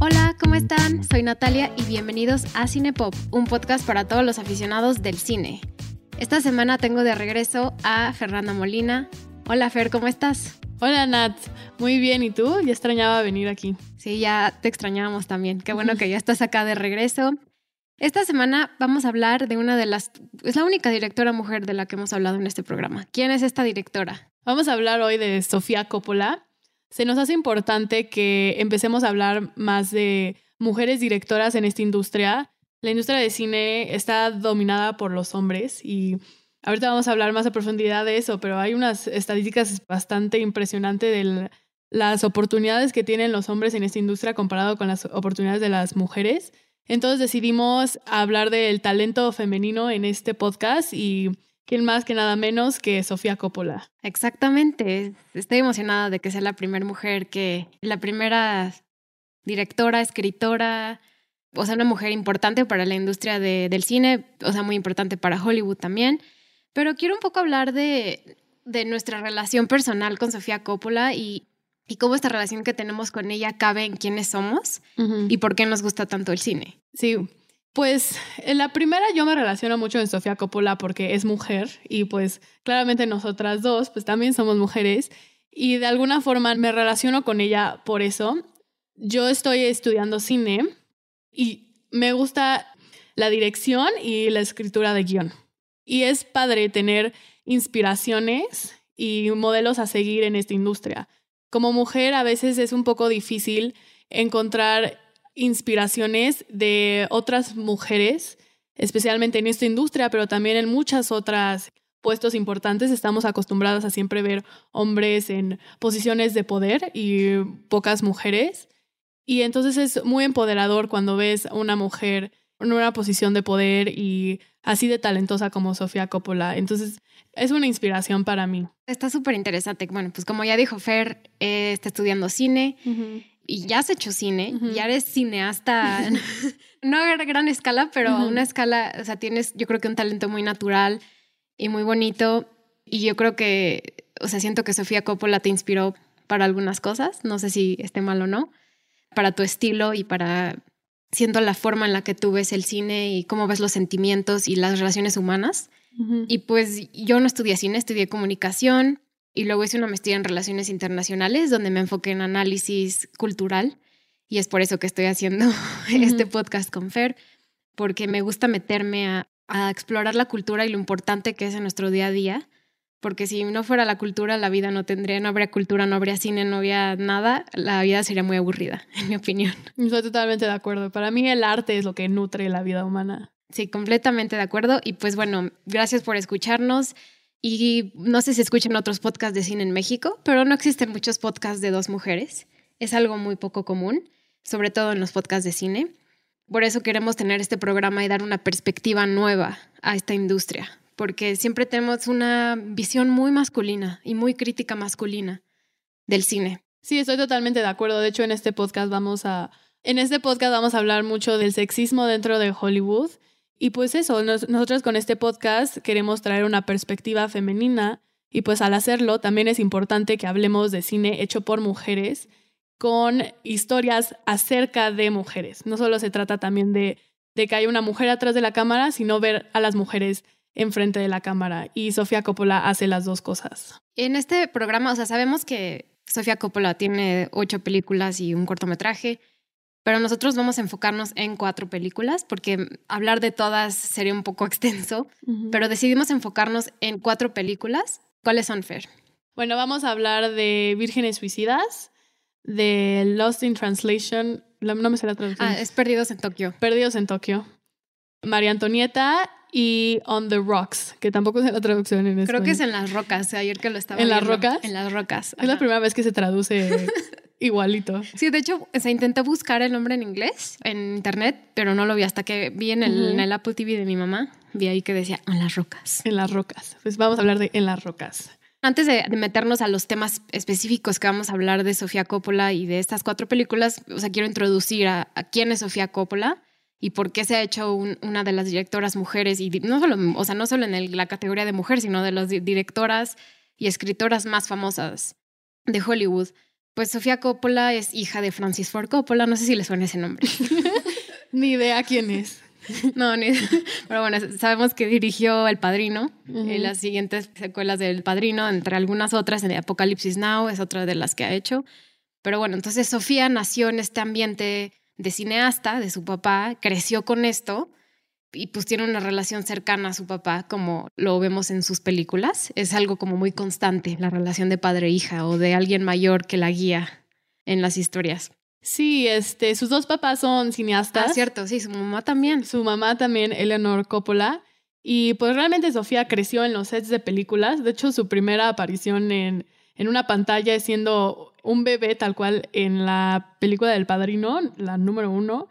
Hola, ¿cómo están? Soy Natalia y bienvenidos a Cinepop, un podcast para todos los aficionados del cine. Esta semana tengo de regreso a Fernanda Molina. Hola Fer, ¿cómo estás? Hola Nat, muy bien, ¿y tú? Ya extrañaba venir aquí. Sí, ya te extrañábamos también. Qué bueno que ya estás acá de regreso. Esta semana vamos a hablar de una de las... Es la única directora mujer de la que hemos hablado en este programa. ¿Quién es esta directora? Vamos a hablar hoy de Sofía Coppola. Se nos hace importante que empecemos a hablar más de mujeres directoras en esta industria. La industria de cine está dominada por los hombres y ahorita vamos a hablar más a profundidad de eso, pero hay unas estadísticas bastante impresionantes de las oportunidades que tienen los hombres en esta industria comparado con las oportunidades de las mujeres. Entonces decidimos hablar del talento femenino en este podcast y quién más que nada menos que Sofía Coppola. Exactamente. Estoy emocionada de que sea la primera mujer que, la primera directora, escritora, o sea, una mujer importante para la industria del cine, o sea, muy importante para Hollywood también. Pero quiero un poco hablar de, de nuestra relación personal con Sofía Coppola y y cómo esta relación que tenemos con ella cabe en quiénes somos y por qué nos gusta tanto el cine. Sí, pues en la primera yo me relaciono mucho con Sofía Coppola porque es mujer y pues claramente nosotras dos pues también somos mujeres y de alguna forma me relaciono con ella por eso. Yo estoy estudiando cine y me gusta la dirección y la escritura de guion. Y es padre tener inspiraciones y modelos a seguir en esta industria como mujer a veces es un poco difícil encontrar inspiraciones de otras mujeres, especialmente en esta industria, pero también en muchas otras puestos importantes. Estamos acostumbradas a siempre ver hombres en posiciones de poder y pocas mujeres. Y entonces es muy empoderador cuando ves a una mujer en una posición de poder y así de talentosa como Sofía Coppola. Entonces es una inspiración para mí. Está súper interesante. Bueno, pues como ya dijo Fer, eh, está estudiando cine y ya has hecho cine, ya eres cineasta, no a gran escala, pero a una escala, o sea, tienes yo creo que un talento muy natural y muy bonito. Y yo creo que, o sea, siento que Sofía Coppola te inspiró para algunas cosas, no sé si esté mal o no, para tu estilo y para, siento la forma en la que tú ves el cine y cómo ves los sentimientos y las relaciones humanas. Y pues yo no estudié cine, estudié comunicación y luego hice una maestría en relaciones internacionales donde me enfoqué en análisis cultural y es por eso que estoy haciendo este podcast con Fer, porque me gusta meterme a, a explorar la cultura y lo importante que es en nuestro día a día porque si no fuera la cultura, la vida no tendría, no habría cultura, no habría cine, no habría nada, la vida sería muy aburrida, en mi opinión. Estoy totalmente de acuerdo. Para mí el arte es lo que nutre la vida humana. Sí, completamente de acuerdo. Y pues bueno, gracias por escucharnos. Y no sé si escuchan otros podcasts de cine en México, pero no existen muchos podcasts de dos mujeres. Es algo muy poco común, sobre todo en los podcasts de cine. Por eso queremos tener este programa y dar una perspectiva nueva a esta industria, porque siempre tenemos una visión muy masculina y muy crítica masculina del cine. Sí, estoy totalmente de acuerdo. De hecho, en este podcast vamos a en este podcast vamos a hablar mucho del sexismo dentro de Hollywood y pues eso, nosotros con este podcast queremos traer una perspectiva femenina y pues al hacerlo también es importante que hablemos de cine hecho por mujeres con historias acerca de mujeres. No solo se trata también de, de que haya una mujer atrás de la cámara, sino ver a las mujeres enfrente de la cámara. Y Sofía Coppola hace las dos cosas. En este programa, o sea, sabemos que Sofía Coppola tiene ocho películas y un cortometraje pero nosotros vamos a enfocarnos en cuatro películas porque hablar de todas sería un poco extenso, pero decidimos enfocarnos en cuatro películas. ¿Cuáles son, Fer? Bueno, vamos a hablar de Vírgenes Suicidas, de Lost in Translation, no me sé la traducción. Ah, es Perdidos en Tokio. Perdidos en Tokio. María Antonieta y On the Rocks, que tampoco es la traducción en español. Creo que es en las rocas, ayer que lo estaba ¿En las rocas? En las rocas. Es la primera vez que se traduce Igualito. Sí, de hecho, se intenté buscar el nombre en inglés en internet, pero no lo vi hasta que vi en el, en el Apple TV de mi mamá. Vi ahí que decía en las rocas. En las rocas. Pues vamos a hablar de en las rocas. Antes de, meternos a los temas específicos que vamos a hablar de Sofía Coppola y de estas cuatro películas, o sea, quiero introducir a, quién es Sofía Coppola y por qué se ha hecho una de las directoras mujeres, y no solo, o sea, no solo en la categoría de mujer, sino de las directoras y escritoras más famosas de Hollywood. Pues Sofía Coppola es hija de Francis Ford Coppola, no sé si le suena ese nombre. ni idea quién es. No, ni Pero bueno, sabemos que dirigió El Padrino, y las siguientes secuelas del Padrino, entre algunas otras, en Apocalipsis Now es otra de las que ha hecho. Pero bueno, entonces Sofía nació en este ambiente de cineasta, de su papá, creció con esto y pues tiene una relación cercana a su papá, como lo vemos en sus películas. Es algo como muy constante, la relación de padre-hija o de alguien mayor que la guía en las historias. Sí, este, sus dos papás son cineastas. Ah, cierto, sí, su mamá también. Su mamá también, Eleanor Coppola. Y pues realmente Sofía creció en los sets de películas. De hecho, su primera aparición en, en una pantalla siendo un bebé tal cual en la película del padrino, la número uno.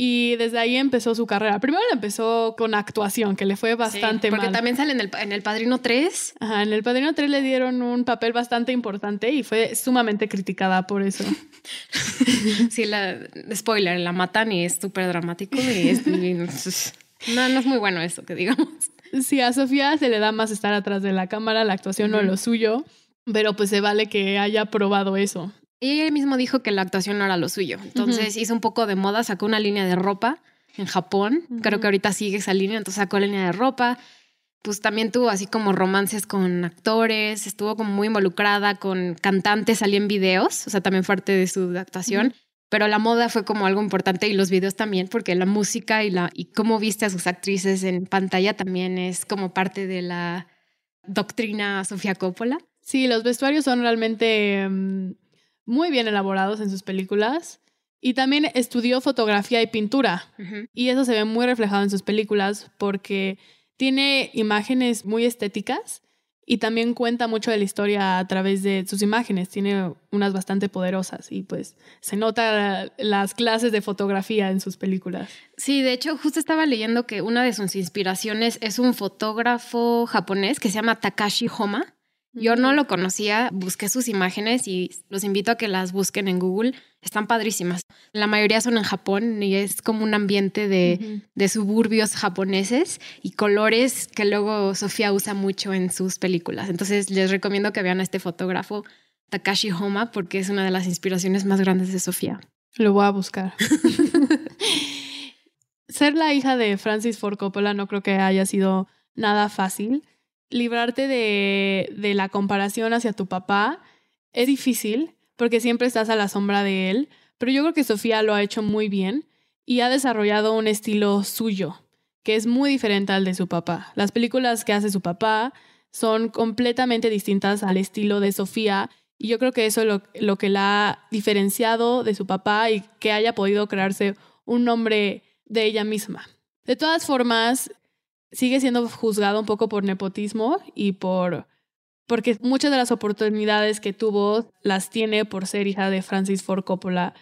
Y desde ahí empezó su carrera. Primero empezó con actuación, que le fue bastante sí, porque también sale en el, en el Padrino 3. Ajá, en el Padrino 3 le dieron un papel bastante importante y fue sumamente criticada por eso. sí, la, spoiler, la matan y es súper dramático y es, no, no es muy bueno eso, que digamos. Sí, a Sofía se le da más estar atrás de la cámara, la actuación no es lo suyo, pero pues se vale que haya probado eso. Y ella mismo dijo que la actuación no era lo suyo. Entonces hizo un poco de moda, sacó una línea de ropa en Japón. Creo que ahorita sigue esa línea, entonces sacó la línea de ropa. Pues también tuvo así como romances con actores, estuvo como muy involucrada con cantantes, salía en videos, o sea, también parte de su actuación. Pero la moda fue como algo importante y los videos también, porque la música y, la, y cómo viste a sus actrices en pantalla también es como parte de la doctrina Sofía Coppola. Sí, los vestuarios son realmente... Mm, muy bien elaborados en sus películas. Y también estudió fotografía y pintura. Y eso se ve muy reflejado en sus películas porque tiene imágenes muy estéticas y también cuenta mucho de la historia a través de sus imágenes. Tiene unas bastante poderosas y pues se nota las clases de fotografía en sus películas. Sí, de hecho justo estaba leyendo que una de sus inspiraciones es un fotógrafo japonés que se llama Takashi Homa yo no lo conocía, busqué sus imágenes y los invito a que las busquen en Google. Están padrísimas. La mayoría son en Japón y es como un ambiente de, de suburbios japoneses y colores que luego Sofía usa mucho en sus películas. Entonces les recomiendo que vean a este fotógrafo, Takashi Homa, porque es una de las inspiraciones más grandes de Sofía. Lo voy a buscar. Ser la hija de Francis Ford Coppola no creo que haya sido nada fácil librarte de, de la comparación hacia tu papá es difícil porque siempre estás a la sombra de él, pero yo creo que Sofía lo ha hecho muy bien y ha desarrollado un estilo suyo, que es muy diferente al de su papá. Las películas que hace su papá son completamente distintas al estilo de Sofía y yo creo que eso es lo, lo que la ha diferenciado de su papá y que haya podido crearse un nombre de ella misma. De todas formas, sigue siendo juzgado un poco por nepotismo y por porque muchas de las oportunidades que tuvo las tiene por ser hija de Francis Ford Coppola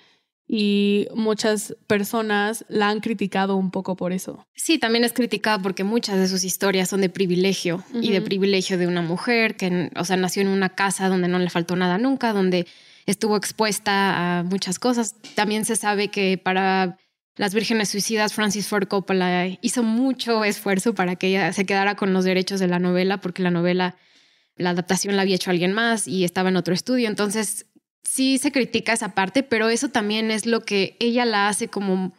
y muchas personas la han criticado un poco por eso. Sí, también es criticada porque muchas de sus historias son de privilegio y de privilegio de una mujer que, o sea, nació en una casa donde no le faltó nada nunca, donde estuvo expuesta a muchas cosas. También se sabe que para las Vírgenes Suicidas, Francis Ford Coppola hizo mucho esfuerzo para que ella se quedara con los derechos de la novela, porque la novela, la adaptación la había hecho alguien más y estaba en otro estudio. Entonces, sí se critica esa parte, pero eso también es lo que ella la hace como,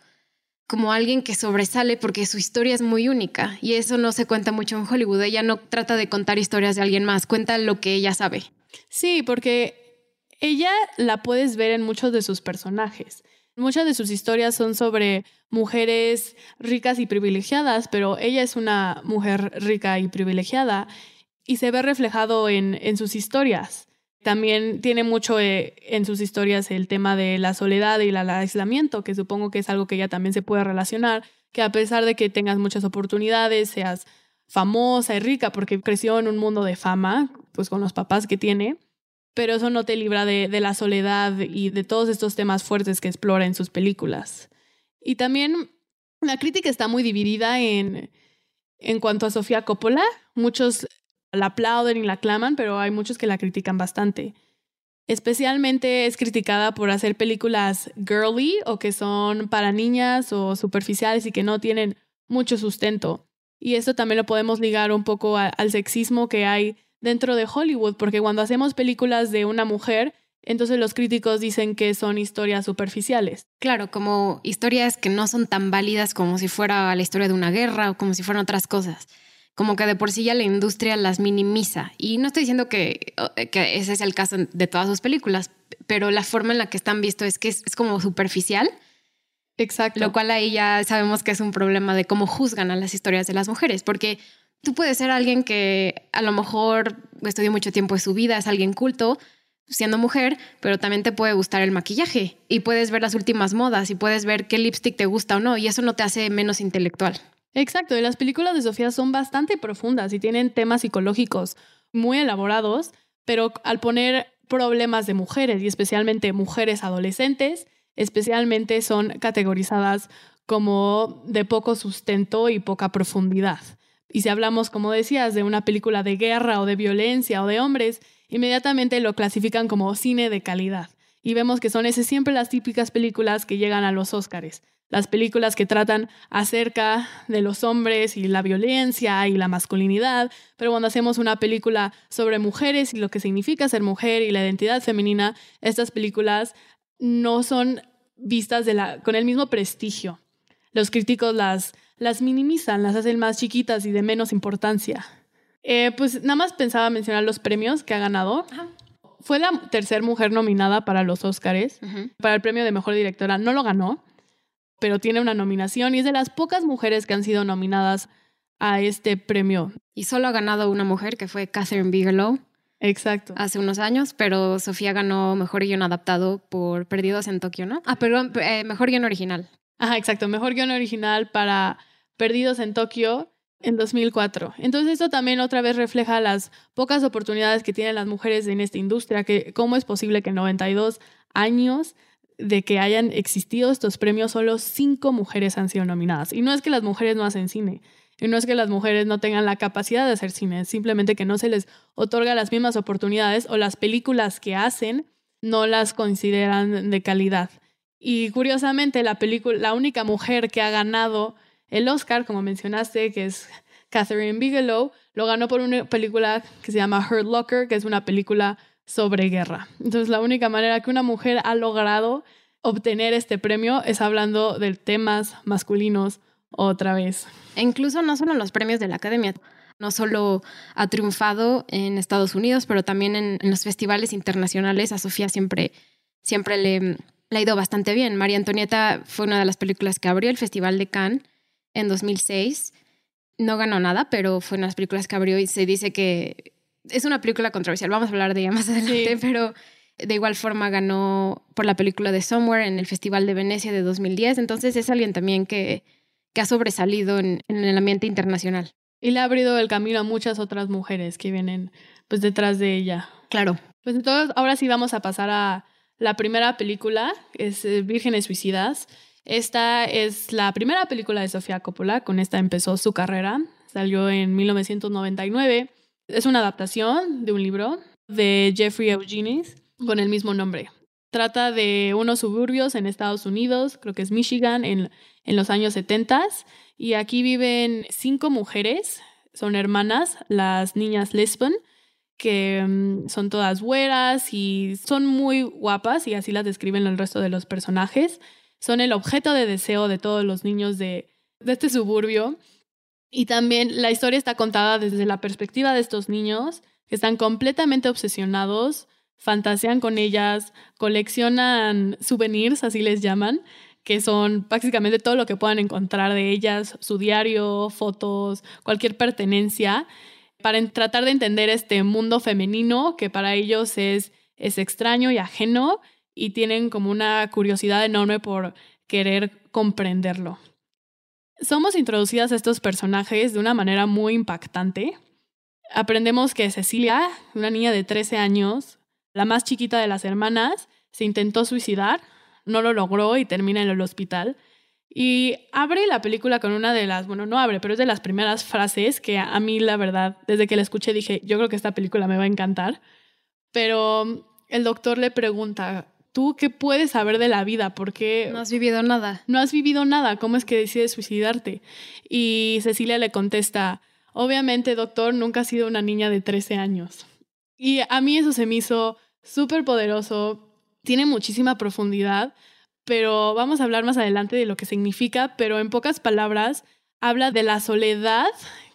como alguien que sobresale porque su historia es muy única y eso no se cuenta mucho en Hollywood. Ella no trata de contar historias de alguien más, cuenta lo que ella sabe. Sí, porque ella la puedes ver en muchos de sus personajes. Muchas de sus historias son sobre mujeres ricas y privilegiadas, pero ella es una mujer rica y privilegiada y se ve reflejado en, en sus historias. También tiene mucho eh, en sus historias el tema de la soledad y el aislamiento, que supongo que es algo que ella también se puede relacionar, que a pesar de que tengas muchas oportunidades, seas famosa y rica, porque creció en un mundo de fama, pues con los papás que tiene, pero eso no te libra de, la soledad y de todos estos temas fuertes que explora en sus películas. Y también la crítica está muy dividida en, en cuanto a Sofía Coppola. Muchos la aplauden y la aclaman, pero hay muchos que la critican bastante. Especialmente es criticada por hacer películas girly o que son para niñas o superficiales y que no tienen mucho sustento. Y esto también lo podemos ligar un poco al sexismo que hay dentro de Hollywood, porque cuando hacemos películas de una mujer, entonces los críticos dicen que son historias superficiales. Claro, como historias que no son tan válidas como si fuera la historia de una guerra o como si fueran otras cosas. Como que de por sí ya la industria las minimiza. Y no estoy diciendo que, que ese es el caso de todas sus películas, pero la forma en la que están vistos es que es, es como superficial. Exacto. Lo cual ahí ya sabemos que es un problema de cómo juzgan a las historias de las mujeres, porque tú puedes ser alguien que a lo mejor estudió mucho tiempo de su vida, es alguien culto, siendo mujer, pero también te puede gustar el maquillaje y puedes ver las últimas modas y puedes ver qué lipstick te gusta o no y eso no te hace menos intelectual. Exacto, y las películas de Sofía son bastante profundas y tienen temas psicológicos muy elaborados, pero al poner problemas de mujeres y especialmente mujeres adolescentes, especialmente son categorizadas como de poco sustento y poca profundidad. Y si hablamos, como decías, de una película de guerra o de violencia o de hombres, inmediatamente lo clasifican como cine de calidad. Y vemos que son esas siempre las típicas películas que llegan a los Óscares. Las películas que tratan acerca de los hombres y la violencia y la masculinidad, pero cuando hacemos una película sobre mujeres y lo que significa ser mujer y la identidad femenina, estas películas no son vistas con el mismo prestigio. Los críticos las las minimizan, las hacen más chiquitas y de menos importancia. Eh, pues nada más pensaba mencionar los premios que ha ganado. Fue la tercera mujer nominada para los Oscars, para el premio de mejor directora. No lo ganó, pero tiene una nominación y es de las pocas mujeres que han sido nominadas a este premio. Y solo ha ganado una mujer, que fue Catherine Bigelow. Exacto. Hace unos años, pero Sofía ganó mejor guion adaptado por Perdidos en Tokio, ¿no? Ah, perdón, eh, mejor guion original. Ajá, exacto. Mejor guion original para Perdidos en Tokio en 2004. Entonces esto también otra vez refleja las pocas oportunidades que tienen las mujeres en esta industria, que cómo es posible que en 92 años de que hayan existido estos premios, solo cinco mujeres han sido nominadas. Y no es que las mujeres no hacen cine, y no es que las mujeres no tengan la capacidad de hacer cine, es simplemente que no se les otorga las mismas oportunidades o las películas que hacen no las consideran de calidad. Y curiosamente, la la única mujer que ha ganado el Oscar, como mencionaste, que es Catherine Bigelow, lo ganó por una película que se llama Hurt Locker, que es una película sobre guerra. Entonces, la única manera que una mujer ha logrado obtener este premio es hablando de temas masculinos otra vez. E incluso no solo en los premios de la Academia, no solo ha triunfado en Estados Unidos, pero también en, los festivales internacionales. A Sofía siempre, siempre le, le ha ido bastante bien. María Antonieta fue una de las películas que abrió el Festival de Cannes en 2006. No ganó nada, pero fue una de las películas que abrió y se dice que es una película controversial. Vamos a hablar de ella más adelante, pero de igual forma ganó por la película de Somewhere en el Festival de Venecia de 2010. Entonces es alguien también que, que ha sobresalido en, en, el ambiente internacional. Y le ha abrido el camino a muchas otras mujeres que vienen pues detrás de ella. Claro. Pues entonces ahora sí vamos a pasar a la primera película, es eh, Vírgenes Suicidas. Esta es la primera película de Sofía Coppola, con esta empezó su carrera, salió en 1999. Es una adaptación de un libro de Jeffrey Eugenides con el mismo nombre. Trata de unos suburbios en Estados Unidos, creo que es Michigan, en, en los años 70. Y aquí viven cinco mujeres, son hermanas, las niñas Lisbon, que mm, son todas güeras y son muy guapas y así las describen el resto de los personajes son el objeto de deseo de todos los niños de, este suburbio. Y también la historia está contada desde la perspectiva de estos niños que están completamente obsesionados, fantasean con ellas, coleccionan souvenirs, así les llaman, que son básicamente todo lo que puedan encontrar de ellas, su diario, fotos, cualquier pertenencia, para tratar de entender este mundo femenino que para ellos es, es extraño y ajeno y tienen como una curiosidad enorme por querer comprenderlo. Somos introducidas a estos personajes de una manera muy impactante. Aprendemos que Cecilia, una niña de 13 años, la más chiquita de las hermanas, se intentó suicidar, no lo logró y termina en el hospital. Y abre la película con una de las, bueno, no abre, pero es de las primeras frases que a mí, la verdad, desde que la escuché dije, yo creo que esta película me va a encantar. Pero el doctor le pregunta, ¿tú qué puedes saber de la vida? Porque no has vivido nada. No has vivido nada, ¿cómo es que decides suicidarte? Y Cecilia le contesta, obviamente, doctor, nunca has sido una niña de 13 años. Y a mí eso se me hizo súper poderoso, tiene muchísima profundidad, pero vamos a hablar más adelante de lo que significa, pero en pocas palabras, habla de la soledad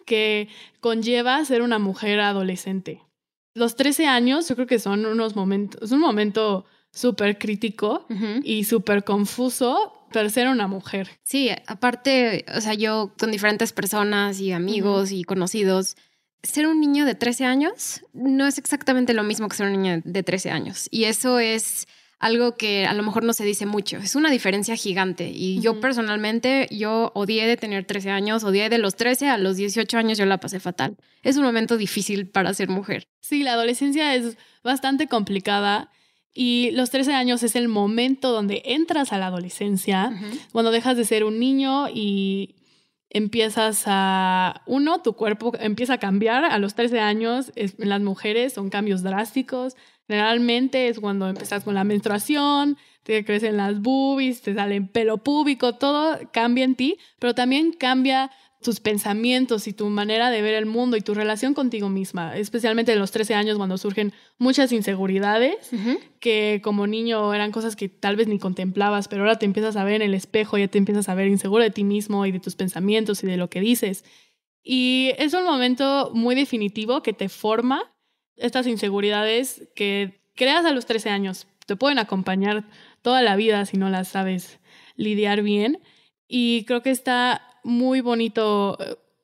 que conlleva ser una mujer adolescente. Los 13 años yo creo que son unos momentos, es un momento súper crítico y súper confuso para ser una mujer. Sí, aparte, o sea, yo con diferentes personas y amigos y conocidos, ser un niño de 13 años no es exactamente lo mismo que ser un niño de 13 años. Y eso es algo que a lo mejor no se dice mucho. Es una diferencia gigante. Y yo personalmente, yo odié de tener 13 años, odié de los 13 a los 18 años, yo la pasé fatal. Es un momento difícil para ser mujer. Sí, la adolescencia es bastante complicada. Y los 13 años es el momento donde entras a la adolescencia, cuando dejas de ser un niño y empiezas a, uno, tu cuerpo empieza a cambiar a los 13 años, en las mujeres son cambios drásticos, Generalmente es cuando empiezas con la menstruación, te crecen las boobies, te salen pelo púbico, todo cambia en ti, pero también cambia tus pensamientos y tu manera de ver el mundo y tu relación contigo misma, especialmente en los 13 años cuando surgen muchas inseguridades que como niño eran cosas que tal vez ni contemplabas, pero ahora te empiezas a ver en el espejo, ya te empiezas a ver inseguro de ti mismo y de tus pensamientos y de lo que dices. Y es un momento muy definitivo que te forma estas inseguridades que creas a los 13 años te pueden acompañar toda la vida si no las sabes lidiar bien. Y creo que está muy bonito,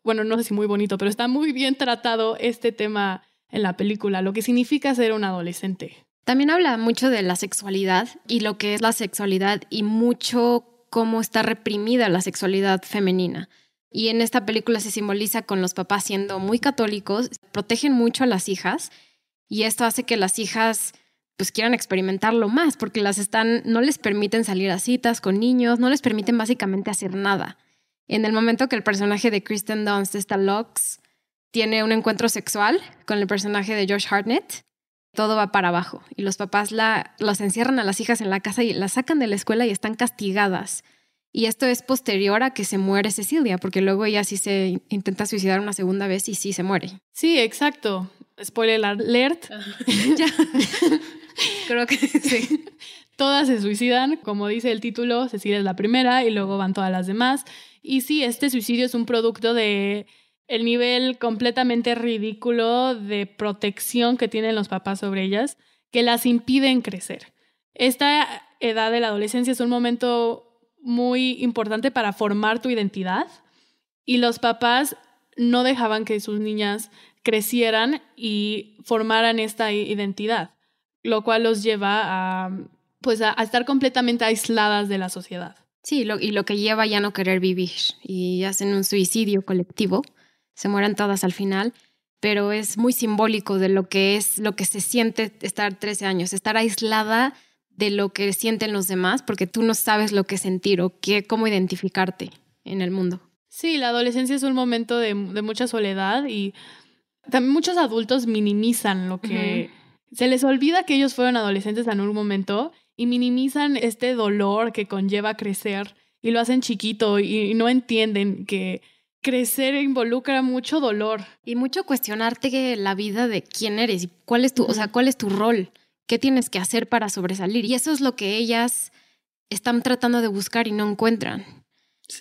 bueno, no sé si muy bonito, pero está muy bien tratado este tema en la película, lo que significa ser un adolescente. También habla mucho de la sexualidad y lo que es la sexualidad y mucho cómo está reprimida la sexualidad femenina. Y en esta película se simboliza con los papás siendo muy católicos, protegen mucho a las hijas y esto hace que las hijas pues quieran experimentarlo más porque las están no les permiten salir a citas con niños, no les permiten básicamente hacer nada. En el momento que el personaje de Kristen Dunst, esta Lux, tiene un encuentro sexual con el personaje de Josh Hartnett, todo va para abajo y los papás la, los encierran a las hijas en la casa y las sacan de la escuela y están castigadas y esto es posterior a que se muere Cecilia, porque luego ella sí se intenta suicidar una segunda vez y sí se muere. Sí, exacto. Spoiler alert. ya. Creo que sí. Todas se suicidan, como dice el título, Cecilia es la primera y luego van todas las demás. Y sí, este suicidio es un producto de el nivel completamente ridículo de protección que tienen los papás sobre ellas, que las impiden crecer. Esta edad de la adolescencia es un momento muy importante para formar tu identidad y los papás no dejaban que sus niñas crecieran y formaran esta identidad, lo cual los lleva a, pues a, estar completamente aisladas de la sociedad. Sí, y lo que lleva ya no querer vivir y hacen un suicidio colectivo, se mueren todas al final, pero es muy simbólico de lo que es, lo que se siente estar 13 años, estar aislada de lo que sienten los demás, porque tú no sabes lo que sentir o qué, cómo identificarte en el mundo. Sí, la adolescencia es un momento de, mucha soledad y también muchos adultos minimizan lo que... Se les olvida que ellos fueron adolescentes en un momento y minimizan este dolor que conlleva crecer y lo hacen chiquito y, no entienden que crecer involucra mucho dolor. Y mucho cuestionarte la vida de quién eres y cuál es tu, o sea, cuál es tu rol qué tienes que hacer para sobresalir. Y eso es lo que ellas están tratando de buscar y no encuentran.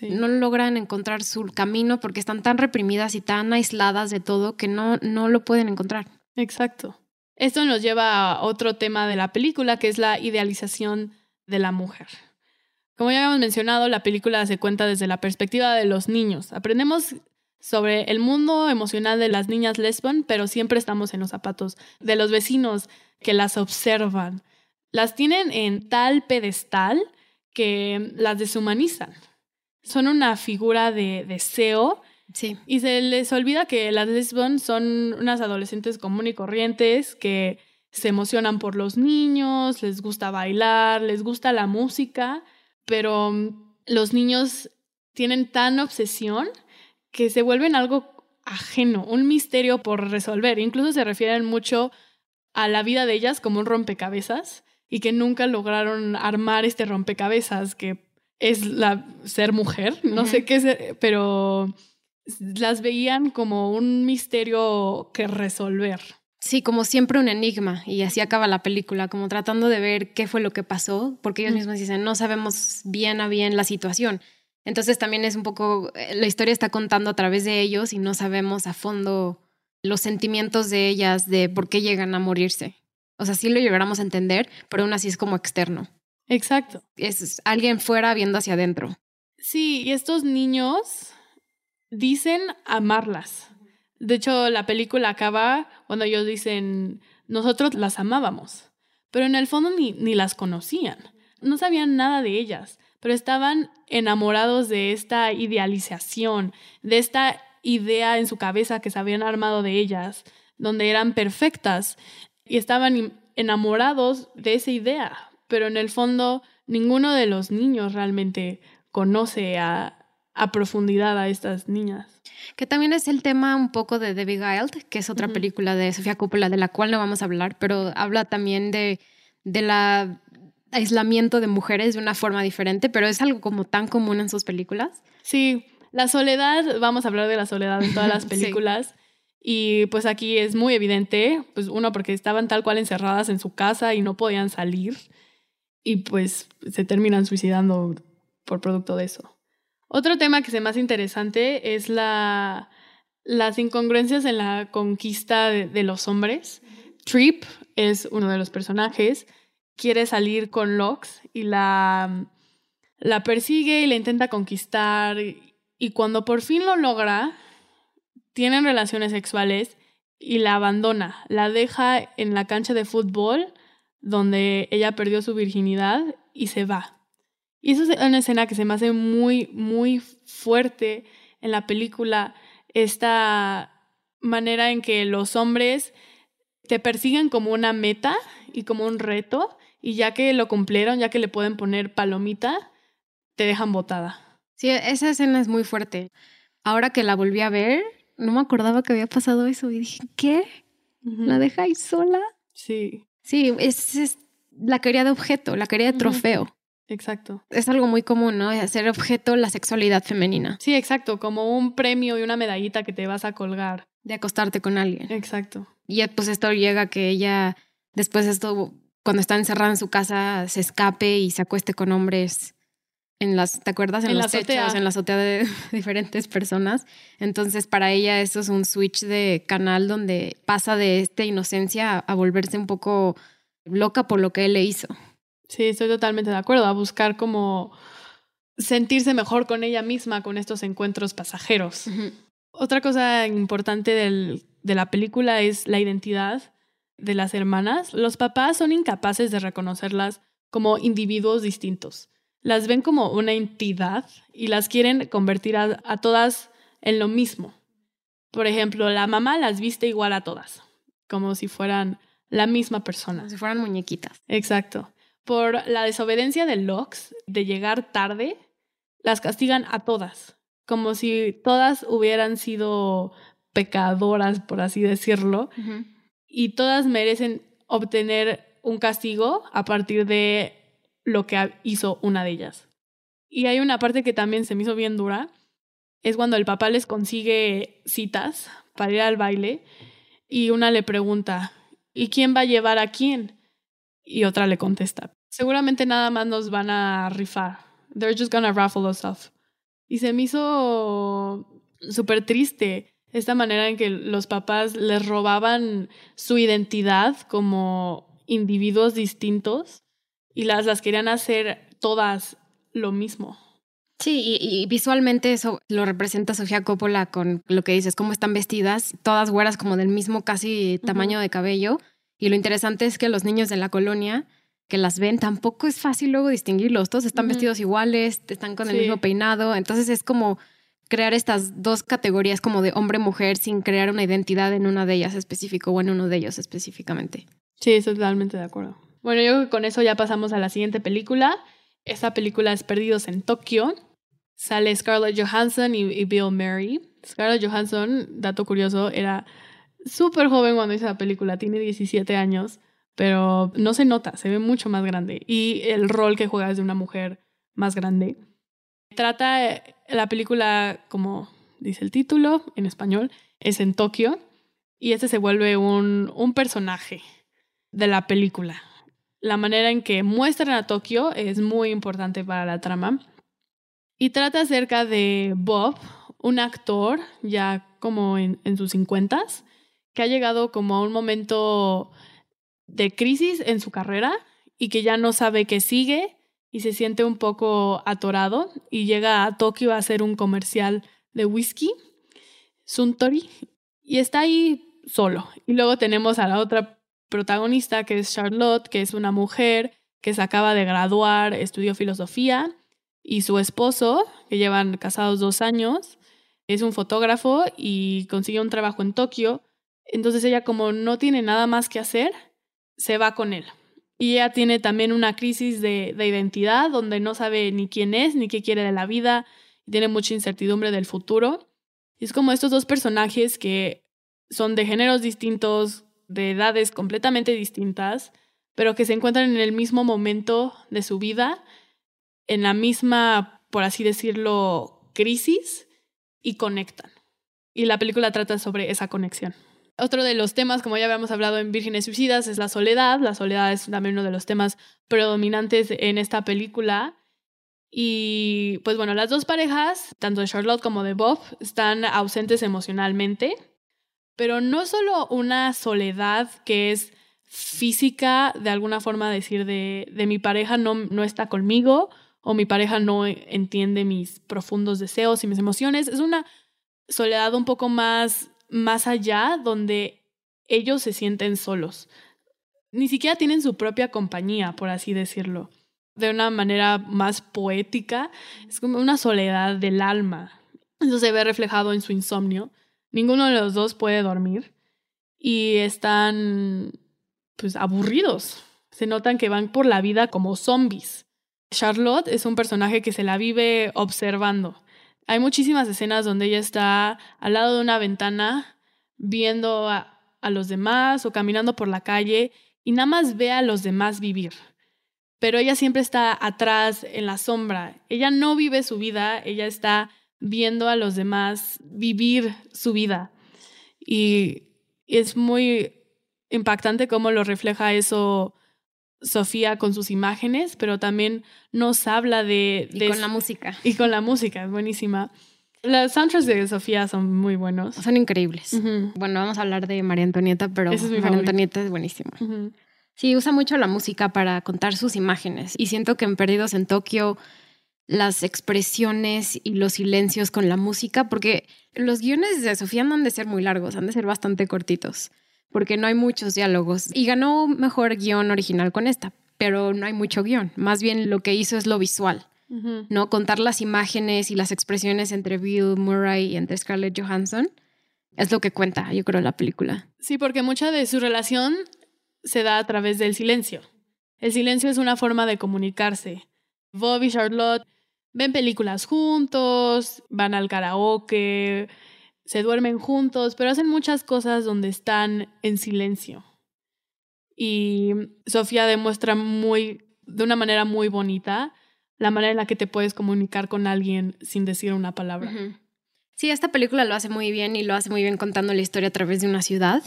No logran encontrar su camino porque están tan reprimidas y tan aisladas de todo que no, no lo pueden encontrar. Exacto. Esto nos lleva a otro tema de la película, que es la idealización de la mujer. Como ya habíamos mencionado, la película se cuenta desde la perspectiva de los niños. Aprendemos sobre el mundo emocional de las niñas lesbian, pero siempre estamos en los zapatos de los vecinos que las observan. Las tienen en tal pedestal que las deshumanizan. Son una figura de deseo. Sí. Y se les olvida que las lesbian son unas adolescentes comunes y corrientes que se emocionan por los niños, les gusta bailar, les gusta la música, pero los niños tienen tan obsesión que se vuelven algo ajeno, un misterio por resolver. Incluso se refieren mucho a la vida de ellas como un rompecabezas y que nunca lograron armar este rompecabezas que es la ser mujer, no sé qué es, pero las veían como un misterio que resolver. Sí, como siempre un enigma y así acaba la película, como tratando de ver qué fue lo que pasó, porque ellos mismos dicen, no sabemos bien a bien la situación. Entonces también es un poco, eh, la historia está contando a través de ellos y no sabemos a fondo los sentimientos de ellas, de por qué llegan a morirse. O sea, sí lo llegáramos a entender, pero aún así es como externo. Exacto. Es alguien fuera viendo hacia adentro. Sí, y estos niños dicen amarlas. De hecho, la película acaba cuando ellos dicen, nosotros las amábamos, pero en el fondo ni, ni las conocían, no sabían nada de ellas, pero estaban enamorados de esta idealización, de esta idea en su cabeza que se habían armado de ellas, donde eran perfectas y estaban enamorados de esa idea, pero en el fondo ninguno de los niños realmente conoce a, a profundidad a estas niñas. Que también es el tema un poco de Debbie Guild, que es otra película de Sofía Coppola de la cual no vamos a hablar, pero habla también de, de la aislamiento de mujeres de una forma diferente, pero es algo como tan común en sus películas. Sí, la soledad, vamos a hablar de la soledad en todas las películas. Y pues aquí es muy evidente, pues uno porque estaban tal cual encerradas en su casa y no podían salir y pues se terminan suicidando por producto de eso. Otro tema que se me hace interesante es la, las incongruencias en la conquista de, los hombres. Trip es uno de los personajes, quiere salir con Lox y la, la persigue y la intenta conquistar y cuando por fin lo logra, tienen relaciones sexuales y la abandona, la deja en la cancha de fútbol donde ella perdió su virginidad y se va. Y eso es una escena que se me hace muy, muy fuerte en la película, esta manera en que los hombres te persiguen como una meta y como un reto, y ya que lo cumplieron, ya que le pueden poner palomita, te dejan botada. Sí, esa escena es muy fuerte. Ahora que la volví a ver, no me acordaba que había pasado eso y dije, ¿qué? ¿La dejáis sola? Sí. Sí, es, es, la quería de objeto, la quería de trofeo. Exacto. Es algo muy común, ¿no? Hacer objeto la sexualidad femenina. Sí, exacto, como un premio y una medallita que te vas a colgar. De acostarte con alguien. Exacto. Y pues esto llega a que ella, después de esto, cuando está encerrada en su casa, se escape y se acueste con hombres en las, ¿te acuerdas? En, los techos, en la azotea de diferentes personas. Entonces, para ella eso es un switch de canal donde pasa de esta inocencia a volverse un poco loca por lo que él le hizo. Sí, estoy totalmente de acuerdo, a buscar como sentirse mejor con ella misma con estos encuentros pasajeros. Otra cosa importante del, de la película es la identidad de las hermanas. Los papás son incapaces de reconocerlas como individuos distintos. Las ven como una entidad y las quieren convertir a, a todas en lo mismo. Por ejemplo, la mamá las viste igual a todas, como si fueran la misma persona. Como si fueran muñequitas. Exacto por la desobediencia de Lux de llegar tarde, las castigan a todas, como si todas hubieran sido pecadoras, por así decirlo, y todas merecen obtener un castigo a partir de lo que hizo una de ellas. Y hay una parte que también se me hizo bien dura, es cuando el papá les consigue citas para ir al baile y una le pregunta, ¿y quién va a llevar a quién? Y otra le contesta, seguramente nada más nos van a rifar. They're just gonna raffle us off. Y se me hizo súper triste esta manera en que los papás les robaban su identidad como individuos distintos y las, las querían hacer todas lo mismo. Sí, y, visualmente eso lo representa Sofía Coppola con lo que dices, cómo están vestidas, todas güeras como del mismo casi tamaño de cabello. Y lo interesante es que los niños de la colonia que las ven, tampoco es fácil luego distinguirlos. Todos están vestidos iguales, están con el mismo peinado. Entonces es como crear estas dos categorías como de hombre-mujer sin crear una identidad en una de ellas específico o en uno de ellos específicamente. Sí, estoy totalmente de acuerdo. Bueno, yo creo que con eso ya pasamos a la siguiente película. Esta película es Perdidos en Tokio. Sale Scarlett Johansson y, Bill Murray. Scarlett Johansson, dato curioso, era súper joven cuando hizo la película, tiene 17 años, pero no se nota, se ve mucho más grande. Y el rol que juega es de una mujer más grande. Trata la película, como dice el título en español, es en Tokio y este se vuelve un, un personaje de la película. La manera en que muestran a Tokio es muy importante para la trama. Y trata acerca de Bob, un actor ya como en sus cincuentas, que ha llegado como a un momento de crisis en su carrera y que ya no sabe qué sigue y se siente un poco atorado y llega a Tokio a hacer un comercial de whisky, Suntory, y está ahí solo. Y luego tenemos a la otra protagonista que es Charlotte, que es una mujer que se acaba de graduar, estudió filosofía, y su esposo, que llevan casados dos años, es un fotógrafo y consigue un trabajo en Tokio. Entonces ella como no tiene nada más que hacer, se va con él. Y ella tiene también una crisis de, de identidad donde no sabe ni quién es, ni qué quiere de la vida, tiene mucha incertidumbre del futuro. Y es como estos dos personajes que son de géneros distintos, de edades completamente distintas, pero que se encuentran en el mismo momento de su vida, en la misma, por así decirlo, crisis y conectan. Y la película trata sobre esa conexión. Otro de los temas, como ya habíamos hablado en Vírgenes Suicidas, es la soledad. La soledad es también uno de los temas predominantes en esta película. Y pues bueno, las dos parejas, tanto de Charlotte como de Bob, están ausentes emocionalmente, pero no solo una soledad que es física, de alguna forma decir de, de mi pareja no, no está conmigo o mi pareja no entiende mis profundos deseos y mis emociones, es una soledad un poco más, más allá donde ellos se sienten solos. Ni siquiera tienen su propia compañía, por así decirlo de una manera más poética, es como una soledad del alma. Eso se ve reflejado en su insomnio. Ninguno de los dos puede dormir y están pues aburridos. Se notan que van por la vida como zombies. Charlotte es un personaje que se la vive observando. Hay muchísimas escenas donde ella está al lado de una ventana viendo a, a los demás o caminando por la calle y nada más ve a los demás vivir pero ella siempre está atrás, en la sombra. Ella no vive su vida, ella está viendo a los demás vivir su vida. Y es muy impactante cómo lo refleja eso Sofía con sus imágenes, pero también nos habla de... Y con la música. Y con la música, es buenísima. Los soundtracks de Sofía son muy buenos. Son increíbles. Bueno, vamos a hablar de María Antonieta, pero María Antonieta es buenísima. Sí, usa mucho la música para contar sus imágenes y siento que en Perdidos en Tokio las expresiones y los silencios con la música, porque los guiones de Sofía no han de ser muy largos, han de ser bastante cortitos, porque no hay muchos diálogos. Y ganó mejor guion original con esta, pero no hay mucho guion. Más bien lo que hizo es lo visual, ¿no? Contar las imágenes y las expresiones entre Bill Murray y entre Scarlett Johansson. Es lo que cuenta, yo creo, la película. Sí, porque mucha de su relación se da a través del silencio. El silencio es una forma de comunicarse. Bob y Charlotte ven películas juntos, van al karaoke, se duermen juntos, pero hacen muchas cosas donde están en silencio. Y Sofía demuestra muy, de una manera muy bonita, la manera en la que te puedes comunicar con alguien sin decir una palabra. Sí, esta película lo hace muy bien y lo hace muy bien contando la historia a través de una ciudad.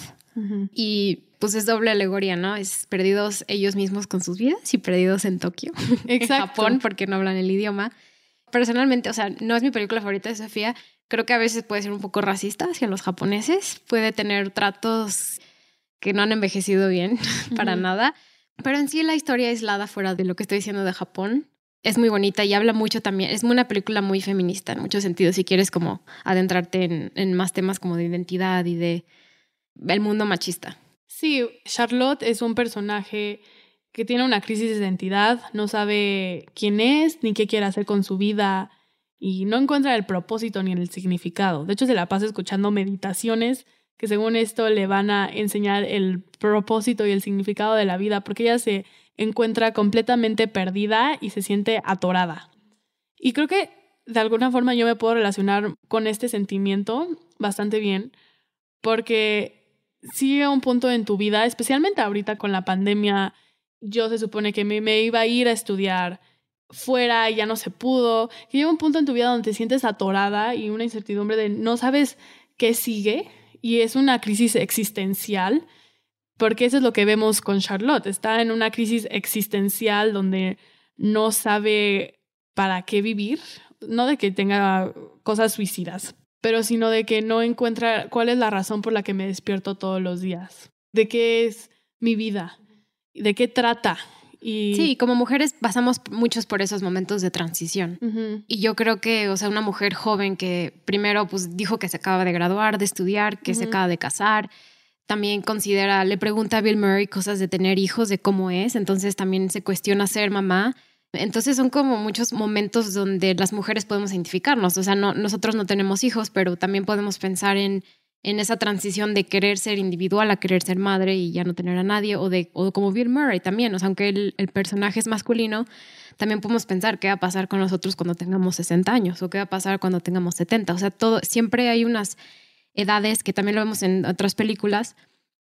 Y pues es doble alegoría, ¿no? Es perdidos ellos mismos con sus vidas y perdidos en Tokio, en Japón, porque no hablan el idioma. Personalmente, o sea, no es mi película favorita de Sofía. Creo que a veces puede ser un poco racista hacia los japoneses. Puede tener tratos que no han envejecido bien para nada. Pero en sí la historia aislada fuera de lo que estoy diciendo de Japón es muy bonita y habla mucho también. Es una película muy feminista en muchos sentidos si quieres como adentrarte en, en más temas como de identidad y de el mundo machista. Sí, Charlotte es un personaje que tiene una crisis de identidad, no sabe quién es ni qué quiere hacer con su vida y no encuentra el propósito ni el significado. De hecho, se la pasa escuchando meditaciones que según esto le van a enseñar el propósito y el significado de la vida, porque ella se encuentra completamente perdida y se siente atorada. Y creo que de alguna forma yo me puedo relacionar con este sentimiento bastante bien, porque sigue un punto en tu vida, especialmente ahorita con la pandemia, yo se supone que me, me iba a ir a estudiar fuera y ya no se pudo, que llega un punto en tu vida donde te sientes atorada y una incertidumbre de no sabes qué sigue y es una crisis existencial, porque eso es lo que vemos con Charlotte, está en una crisis existencial donde no sabe para qué vivir, no de que tenga cosas suicidas, pero sino de que no encuentra cuál es la razón por la que me despierto todos los días, de qué es mi vida, de qué trata y... Sí, como mujeres pasamos muchos por esos momentos de transición. Y yo creo que, o sea, una mujer joven que primero pues dijo que se acaba de graduar, de estudiar, que se acaba de casar, también considera, le pregunta a Bill Murray cosas de tener hijos, de cómo es, entonces también se cuestiona ser mamá. Entonces son como muchos momentos donde las mujeres podemos identificarnos, o sea, no, nosotros no tenemos hijos, pero también podemos pensar en en esa transición de querer ser individual a querer ser madre y ya no tener a nadie, o, de, o como Bill Murray también, o sea, aunque el, el, personaje es masculino, también podemos pensar qué va a pasar con nosotros cuando tengamos 60 años o qué va a pasar cuando tengamos 70, o sea, todo, siempre hay unas edades que también lo vemos en otras películas,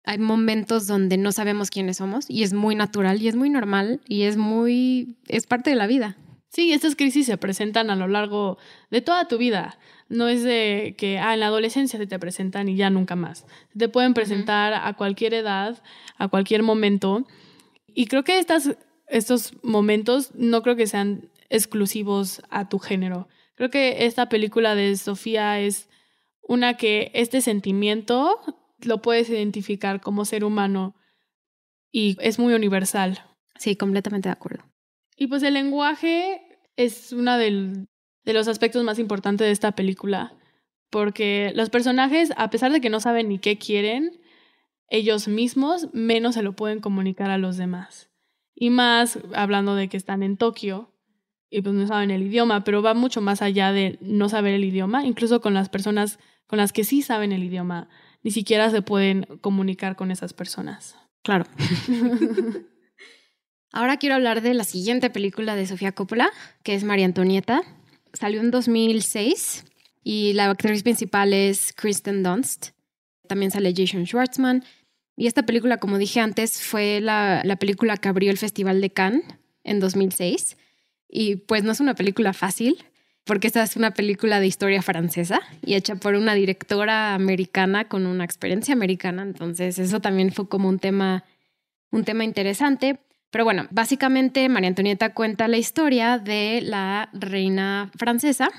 hay momentos donde no sabemos quiénes somos y es muy natural y es muy normal y es muy, es parte de la vida. Sí, estas crisis se presentan a lo largo de toda tu vida. No es de que ah, en la adolescencia se te presentan y ya nunca más. Te pueden presentar a cualquier edad, a cualquier momento. Y creo que estas, estos momentos no creo que sean exclusivos a tu género. Creo que esta película de Sofía es una que este sentimiento lo puedes identificar como ser humano y es muy universal. Sí, completamente de acuerdo. Y pues el lenguaje es uno de los aspectos más importantes de esta película, porque los personajes, a pesar de que no saben ni qué quieren, ellos mismos menos se lo pueden comunicar a los demás. Y más hablando de que están en Tokio y pues no saben el idioma, pero va mucho más allá de no saber el idioma, incluso con las personas con las que sí saben el idioma, ni siquiera se pueden comunicar con esas personas. Claro. Ahora quiero hablar de la siguiente película de Sofía Coppola, que es María Antonieta. Salió en 2006 y la actriz principal es Kristen Dunst. También sale Jason Schwartzman. Y esta película, como dije antes, fue la, la película que abrió el Festival de Cannes en 2006. Y pues no es una película fácil, porque esta es una película de historia francesa y hecha por una directora americana con una experiencia americana. Entonces eso también fue como un tema, un tema interesante. Pero bueno, básicamente María Antonieta cuenta la historia de la reina francesa,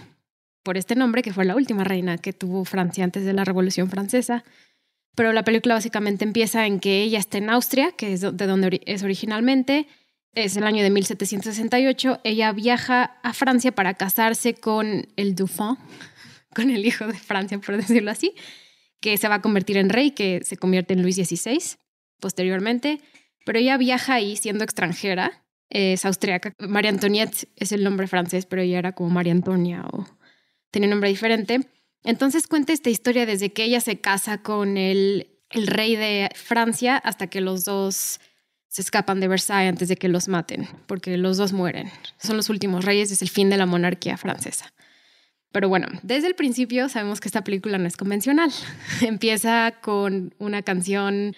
por este nombre, que fue la última reina que tuvo Francia antes de la Revolución Francesa. Pero la película básicamente empieza en que ella está en Austria, que es de donde es originalmente, es el año de 1768, ella viaja a Francia para casarse con el Dauphin, con el hijo de Francia, por decirlo así, que se va a convertir en rey, que se convierte en Luis XVI posteriormente pero ella viaja ahí siendo extranjera, es austriaca. María Antoniette es el nombre francés, pero ella era como María Antonia o tenía un nombre diferente. Entonces cuenta esta historia desde que ella se casa con el, el rey de Francia hasta que los dos se escapan de Versailles antes de que los maten, porque los dos mueren. Son los últimos reyes, es el fin de la monarquía francesa. Pero bueno, desde el principio sabemos que esta película no es convencional. Empieza con una canción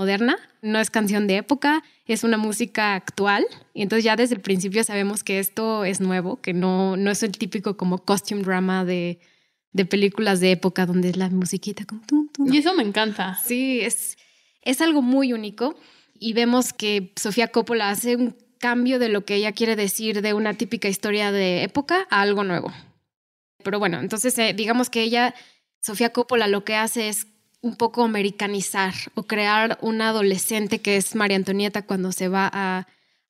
moderna, no es canción de época, es una música actual. Y entonces ya desde el principio sabemos que esto es nuevo, que no, no es el típico como costume drama de, de películas de época donde es la musiquita como... Y eso me encanta. Sí, es, es algo muy único. Y vemos que Sofía Coppola hace un cambio de lo que ella quiere decir de una típica historia de época a algo nuevo. Pero bueno, entonces eh, digamos que ella, Sofía Coppola, lo que hace es un poco americanizar o crear una adolescente que es María Antonieta cuando se va a,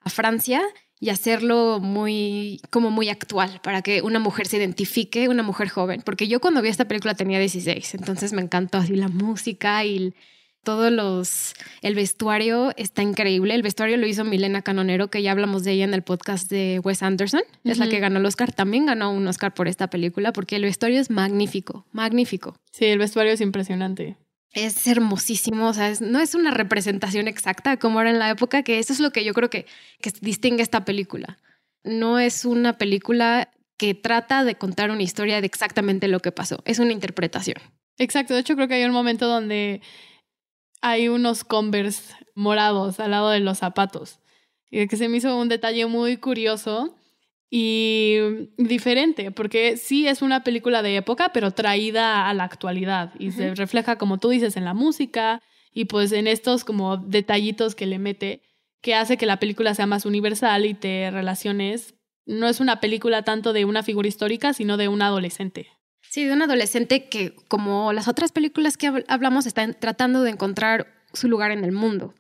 Francia y hacerlo muy, como muy actual para que una mujer se identifique, una mujer joven. Porque yo cuando vi esta película tenía 16, entonces me encantó así la música y todos los, el vestuario está increíble. El vestuario lo hizo Milena Canonero, que ya hablamos de ella en el podcast de Wes Anderson. Es la que ganó el Oscar. También ganó un Oscar por esta película porque el vestuario es magnífico, magnífico. Sí, el vestuario es impresionante. Es hermosísimo, o sea, no es una representación exacta como era en la época, que eso es lo que yo creo que, que distingue esta película. No es una película que trata de contar una historia de exactamente lo que pasó, es una interpretación. Exacto, de hecho creo que hay un momento donde hay unos Converse morados al lado de los zapatos. Y que se me hizo un detalle muy curioso y diferente, porque sí es una película de época, pero traída a la actualidad y se refleja, como tú dices, en la música y pues en estos como detallitos que le mete, que hace que la película sea más universal y te relaciones. No es una película tanto de una figura histórica, sino de un adolescente. Sí, de un adolescente que, como las otras películas que hablamos, está tratando de encontrar su lugar en el mundo.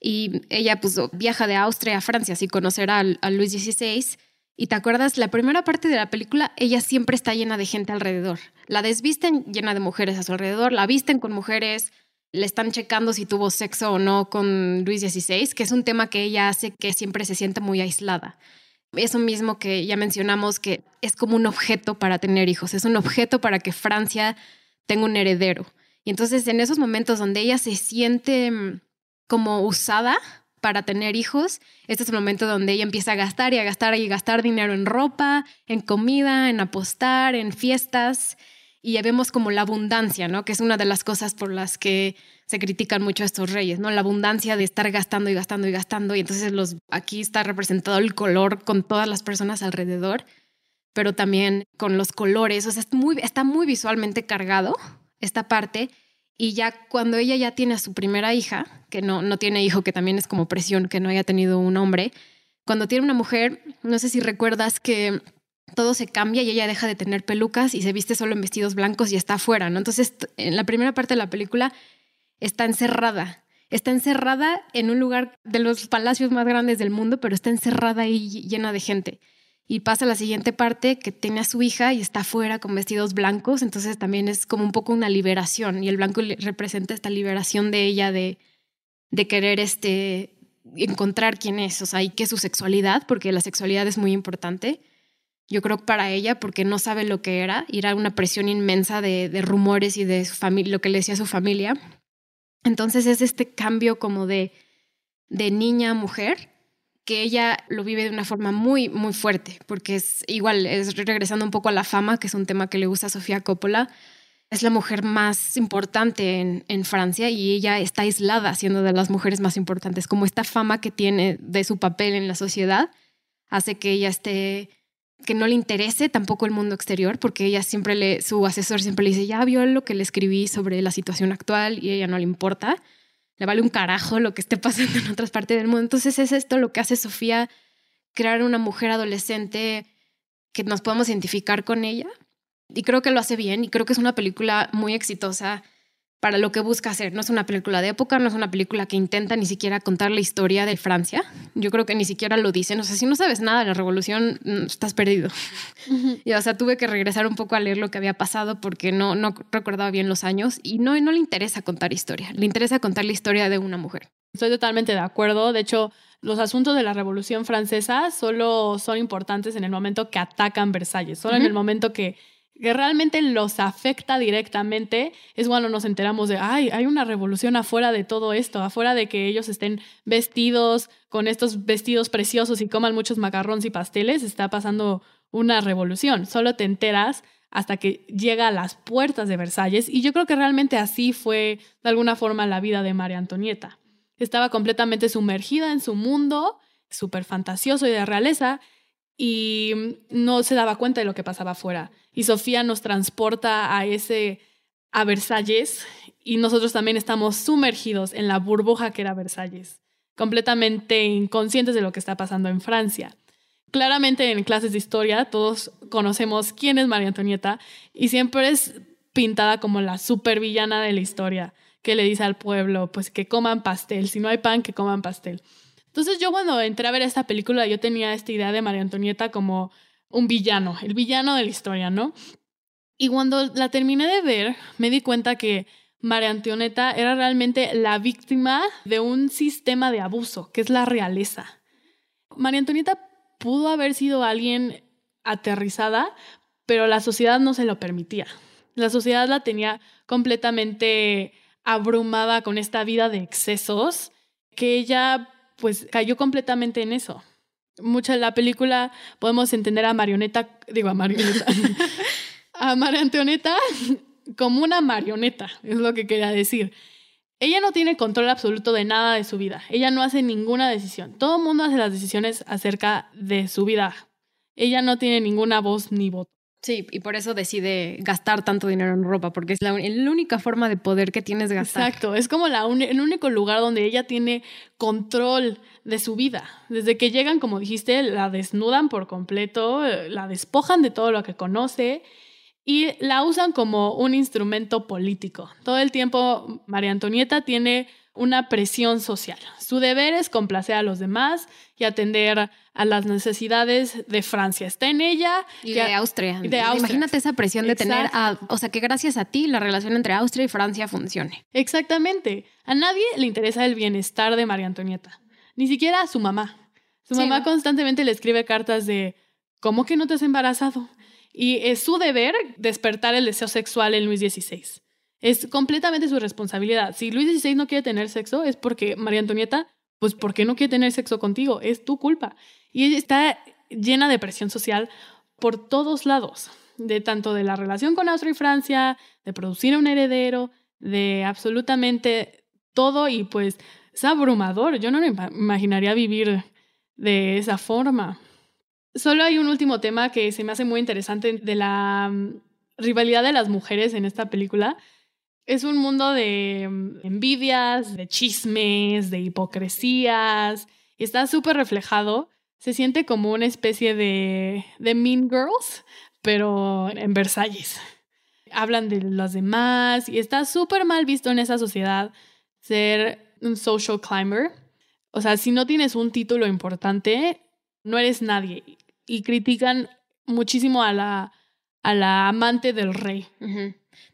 Y ella pues viaja de Austria a Francia, así conocerá a, Luis XVI. Y te acuerdas, la primera parte de la película, ella siempre está llena de gente alrededor. La desvisten llena de mujeres a su alrededor, la visten con mujeres, le están checando si tuvo sexo o no con Luis XVI, que es un tema que ella hace que siempre se siente muy aislada. Eso mismo que ya mencionamos, que es como un objeto para tener hijos, es un objeto para que Francia tenga un heredero. Y entonces en esos momentos donde ella se siente mm, como usada para tener hijos, este es el momento donde ella empieza a gastar y a gastar y a gastar dinero en ropa, en comida, en apostar, en fiestas. Y ya vemos como la abundancia, ¿no? Que es una de las cosas por las que se critican mucho a estos reyes, ¿no? La abundancia de estar gastando y gastando y gastando. Y entonces los, aquí está representado el color con todas las personas alrededor, pero también con los colores. O sea, está muy visualmente cargado esta parte. Y ya cuando ella ya tiene a su primera hija, que no, no tiene hijo, que también es como presión que no haya tenido un hombre, cuando tiene una mujer, no sé si recuerdas que todo se cambia y ella deja de tener pelucas y se viste solo en vestidos blancos y está afuera, ¿no? Entonces, en la primera parte de la película está encerrada. Está encerrada en un lugar de los palacios más grandes del mundo, pero está encerrada ahí llena de gente. Y pasa la siguiente parte que tiene a su hija y está afuera con vestidos blancos, entonces también es como un poco una liberación y el blanco representa esta liberación de ella de, de querer este, encontrar quién es, o sea, y qué es su sexualidad, porque la sexualidad es muy importante. Yo creo para ella, porque no sabe lo que era, ir a una presión inmensa de, de rumores y de familia, lo que le decía su familia. Entonces es este cambio como de, de niña a mujer que ella lo vive de una forma muy, muy fuerte, porque es igual, es regresando un poco a la fama, que es un tema que le gusta a Sofía Coppola, es la mujer más importante en, en, Francia y ella está aislada siendo de las mujeres más importantes, como esta fama que tiene de su papel en la sociedad hace que ella esté que no le interese tampoco el mundo exterior, porque ella siempre le, su asesor siempre le dice, ya vio lo que le escribí sobre la situación actual y a ella no le importa, le vale un carajo lo que esté pasando en otras partes del mundo. Entonces es esto lo que hace Sofía, crear una mujer adolescente que nos podamos identificar con ella. Y creo que lo hace bien y creo que es una película muy exitosa para lo que busca hacer. No es una película de época, no es una película que intenta ni siquiera contar la historia de Francia. Yo creo que ni siquiera lo dicen. O sea, si no sabes nada de la revolución, mm, estás perdido. Y, o sea, tuve que regresar un poco a leer lo que había pasado porque no, no recordaba bien los años y no, no le interesa contar historia. Le interesa contar la historia de una mujer. Estoy totalmente de acuerdo. De hecho, los asuntos de la Revolución Francesa solo son importantes en el momento que atacan Versalles, solo en el momento que que realmente los afecta directamente es cuando nos enteramos de, ay, hay una revolución afuera de todo esto, afuera de que ellos estén vestidos con estos vestidos preciosos y coman muchos macarrones y pasteles, está pasando una revolución. Solo te enteras hasta que llega a las puertas de Versalles y yo creo que realmente así fue de alguna forma la vida de María Antonieta. Estaba completamente sumergida en su mundo, súper fantasioso y de realeza, y no se daba cuenta de lo que pasaba afuera. Y Sofía nos transporta a ese a Versalles y nosotros también estamos sumergidos en la burbuja que era Versalles, completamente inconscientes de lo que está pasando en Francia. Claramente en clases de historia todos conocemos quién es María Antonieta y siempre es pintada como la supervillana de la historia, que le dice al pueblo, pues que coman pastel, si no hay pan, que coman pastel. Entonces yo cuando entré a ver esta película yo tenía esta idea de María Antonieta como un villano, el villano de la historia, ¿no? Y cuando la terminé de ver me di cuenta que María Antonieta era realmente la víctima de un sistema de abuso, que es la realeza. María Antonieta pudo haber sido alguien aterrizada, pero la sociedad no se lo permitía. La sociedad la tenía completamente abrumada con esta vida de excesos que ella pues cayó completamente en eso. Mucha de la película podemos entender a Marioneta, digo a Marioneta, a María Antonieta como una marioneta, es lo que quería decir. ella no tiene control absoluto de nada de su vida. Ella no hace ninguna decisión. Todo el mundo hace las decisiones acerca de su vida. Ella no tiene ninguna voz ni voto. Sí, y por eso decide gastar tanto dinero en ropa, porque es la, única forma de poder que tienes gastar. Exacto, es como la el único lugar donde ella tiene control de su vida. Desde que llegan, como dijiste, la desnudan por completo, la despojan de todo lo que conoce y la usan como un instrumento político. Todo el tiempo María Antonieta tiene una presión social. Su deber es complacer a los demás y atender a las necesidades de Francia. Está en ella. Y de, Austria. Imagínate esa presión de tener a, o sea, que gracias a ti la relación entre Austria y Francia funcione. Exactamente. A nadie le interesa el bienestar de María Antonieta, ni siquiera a su mamá. Su mamá constantemente le escribe cartas de, ¿cómo que no te has embarazado? Y es su deber despertar el deseo sexual en Luis XVI. Es completamente su responsabilidad. Si Luis XVI no quiere tener sexo, es porque María Antonieta, pues, ¿por qué no quiere tener sexo contigo? Es tu culpa. Y ella está llena de presión social por todos lados, de tanto de la relación con Austria y Francia, de producir un heredero, de absolutamente todo y pues es abrumador. Yo no me imaginaría vivir de esa forma. Solo hay un último tema que se me hace muy interesante de la mm, rivalidad de las mujeres en esta película. Es un mundo de mm, envidias, de chismes, de hipocresías. Está súper reflejado. Se siente como una especie de, de Mean Girls, pero en Versalles. Hablan de los demás y está súper mal visto en esa sociedad ser un social climber. O sea, si no tienes un título importante, no eres nadie. Y critican muchísimo a la, a la amante del rey.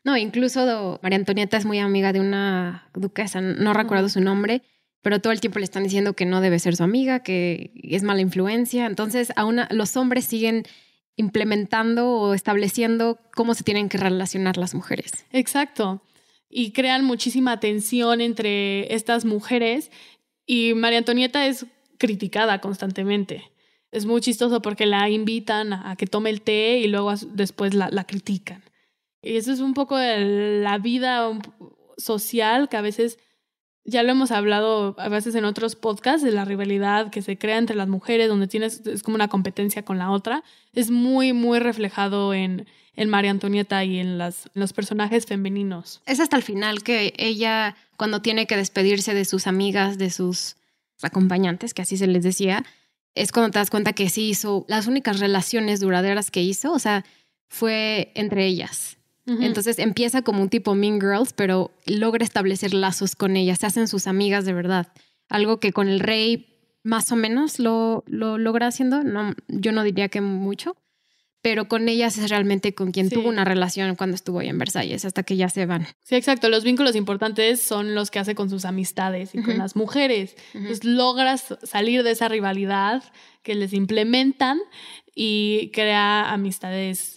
No, incluso María Antonieta es muy amiga de una duquesa, no recuerdo su nombre, pero todo el tiempo le están diciendo que no debe ser su amiga, que es mala influencia. Entonces, aún los hombres siguen implementando o estableciendo cómo se tienen que relacionar las mujeres. Exacto. Y crean muchísima tensión entre estas mujeres y María Antonieta es criticada constantemente. Es muy chistoso porque la invitan a que tome el té y luego después la, la critican. Y eso es un poco de la vida social que a veces, ya lo hemos hablado a veces en otros podcasts, de la rivalidad que se crea entre las mujeres, donde tienes, es como una competencia con la otra. Es muy, muy reflejado en, en María Antonieta y en, las, en los personajes femeninos. Es hasta el final que ella, cuando tiene que despedirse de sus amigas, de sus acompañantes, que así se les decía, es cuando te das cuenta que sí hizo las únicas relaciones duraderas que hizo, o sea, fue entre ellas. Entonces empieza como un tipo Mean Girls, pero logra establecer lazos con ellas, se hacen sus amigas de verdad. Algo que con el rey más o menos lo, lo logra haciendo, no, yo no diría que mucho, pero con ellas es realmente con quien tuvo una relación cuando estuvo ahí en Versalles, hasta que ya se van. Sí, exacto. Los vínculos importantes son los que hace con sus amistades y con las mujeres. Entonces logras salir de esa rivalidad que les implementan y crea amistades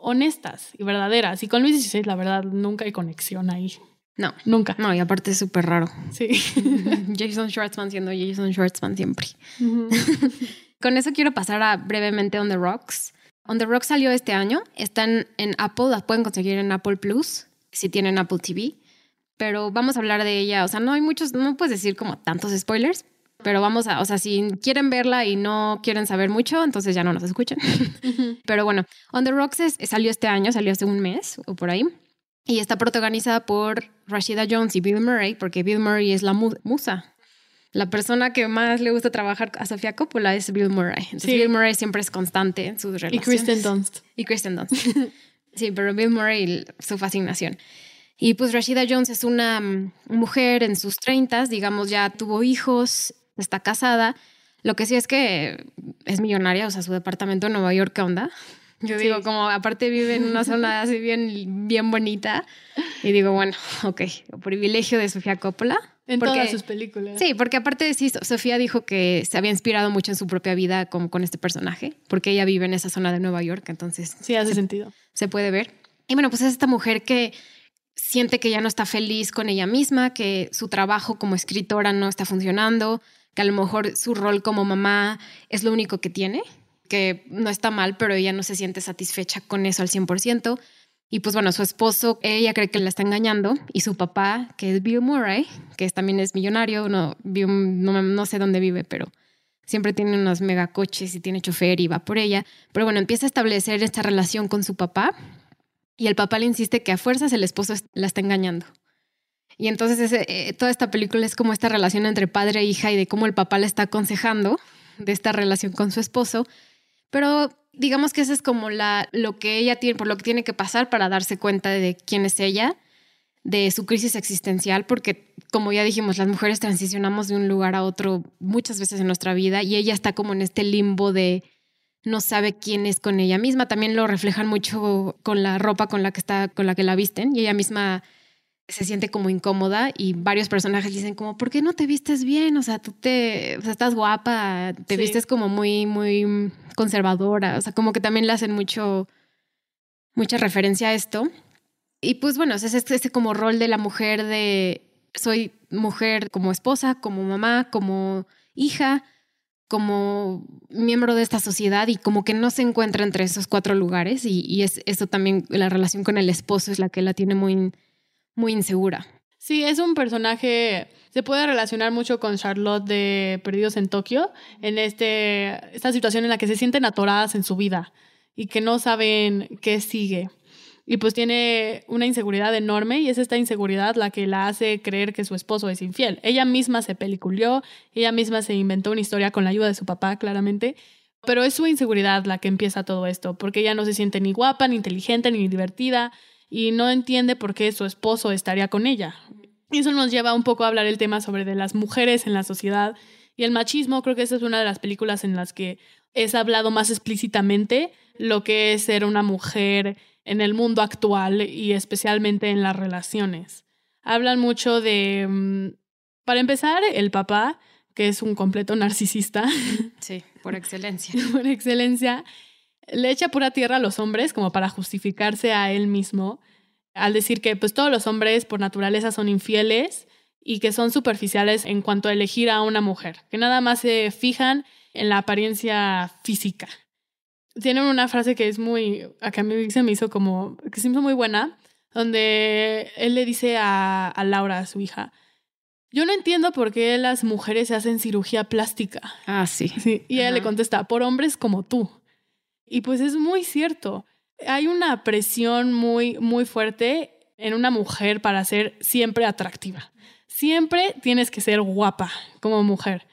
honestas y verdaderas. Y con Luis XVI, la verdad, nunca hay conexión ahí. No. Nunca. No, y aparte es súper raro. Sí. Jason Schwartzman siendo Jason Schwartzman siempre. con eso quiero pasar a brevemente On the Rocks. On the Rocks salió este año. Están en Apple, las pueden conseguir en Apple Plus, si tienen Apple TV. Pero vamos a hablar de ella. O sea, no hay muchos, no puedes decir como tantos spoilers, pero vamos a, o sea, si quieren verla y no quieren saber mucho, entonces ya no nos escuchen. Pero bueno, On the Rocks salió este año, salió hace un mes o por ahí. Y está protagonizada por Rashida Jones y Bill Murray, porque Bill Murray es la musa. La persona que más le gusta trabajar a Sofía Coppola es Bill Murray. Entonces Bill Murray siempre es constante en sus relaciones. Y Kristen Dunst. Y Kristen Dunst. sí, pero Bill Murray, su fascinación. Y pues Rashida Jones es una mm, mujer en sus treintas, digamos, ya tuvo hijos, está casada. Lo que sí es que es millonaria, o sea, su departamento en Nueva York, ¿qué onda? Yo digo, como aparte vive en una zona así bien, bien bonita. Y digo, bueno, ok, privilegio de Sofía Coppola. En todas sus películas. Sí, porque aparte sí, Sofía dijo que se había inspirado mucho en su propia vida con, con este personaje, porque ella vive en esa zona de Nueva York, entonces... Sí, hace sentido. Se puede ver. Y bueno, pues es esta mujer que siente que ya no está feliz con ella misma, que su trabajo como escritora no está funcionando, que a lo mejor su rol como mamá es lo único que tiene, que no está mal, pero ella no se siente satisfecha con eso al 100%. Y pues bueno, su esposo, ella cree que la está engañando y su papá, que es Bill Murray, que también es millonario, no, no, no sé dónde vive, pero siempre tiene unos megacoches y tiene chofer y va por ella. Pero bueno, empieza a establecer esta relación con su papá y el papá le insiste que a fuerzas el esposo la está engañando. Y entonces eh, toda esta película es como esta relación entre padre e hija y de cómo el papá le está aconsejando de esta relación con su esposo. Pero digamos que eso es como la, lo que ella tiene, por lo que tiene que pasar para darse cuenta de quién es ella, de su crisis existencial, porque como ya dijimos, las mujeres transicionamos de un lugar a otro muchas veces en nuestra vida y ella está como en este limbo de no sabe quién es con ella misma. También lo reflejan mucho con la ropa con la que está, con la que la visten y ella misma se siente como incómoda y varios personajes dicen como, ¿por qué no te vistes bien? O sea, tú te, o sea, estás guapa, te vistes como muy, muy conservadora. O sea, como que también le hacen mucho, mucha referencia a esto. Y pues bueno, es este, este como rol de la mujer de, soy mujer como esposa, como mamá, como hija, como miembro de esta sociedad y como que no se encuentra entre esos cuatro lugares y, y es eso también, la relación con el esposo es la que la tiene muy muy insegura. Sí, es un personaje, se puede relacionar mucho con Charlotte de Perdidos en Tokio, en este, esta situación en la que se sienten atoradas en su vida y que no saben qué sigue. Y pues tiene una inseguridad enorme y es esta inseguridad la que la hace creer que su esposo es infiel. Ella misma se peliculió, ella misma se inventó una historia con la ayuda de su papá, claramente, pero es su inseguridad la que empieza todo esto, porque ella no se siente ni guapa, ni inteligente, ni divertida, y no entiende por qué su esposo estaría con ella. Y eso nos lleva un poco a hablar el tema sobre de las mujeres en la sociedad y el machismo. Creo que esa es una de las películas en las que es hablado más explícitamente lo que es ser una mujer en el mundo actual y especialmente en las relaciones. Hablan mucho de, mm, para empezar, el papá, que es un completo narcisista. Sí, por excelencia. por excelencia le echa pura tierra a los hombres como para justificarse a él mismo al decir que pues todos los hombres por naturaleza son infieles y que son superficiales en cuanto a elegir a una mujer, que nada más se fijan en la apariencia física. Tienen una frase que es muy, a que a mí se me hizo como, que se me hizo muy buena, donde él le dice a, a Laura, a su hija, yo no entiendo por qué las mujeres se hacen cirugía plástica. Ah, sí. sí. Y ella le contesta, por hombres como tú. Y pues es muy cierto. Hay una presión muy, muy fuerte en una mujer para ser siempre atractiva. Siempre tienes que ser guapa como mujer.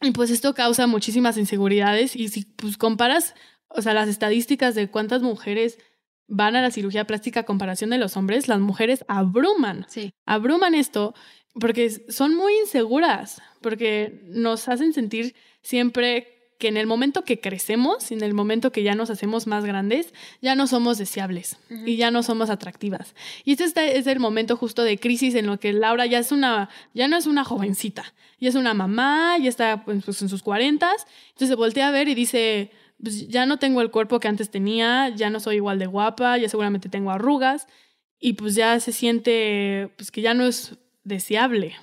Y pues esto causa muchísimas inseguridades y si pues comparas, o sea, las estadísticas de cuántas mujeres van a la cirugía plástica a comparación de los hombres, las mujeres abruman. Sí. Abruman esto porque son muy inseguras, porque nos hacen sentir siempre que en el momento que crecemos, en el momento que ya nos hacemos más grandes, ya no somos deseables y ya no somos atractivas. Y este es el momento justo de crisis en lo que Laura ya es una, ya no es una jovencita, ya es una mamá, ya está pues, pues en sus cuarentas, entonces se voltea a ver y dice, pues ya no tengo el cuerpo que antes tenía, ya no soy igual de guapa, ya seguramente tengo arrugas y pues ya se siente pues que ya no es deseable.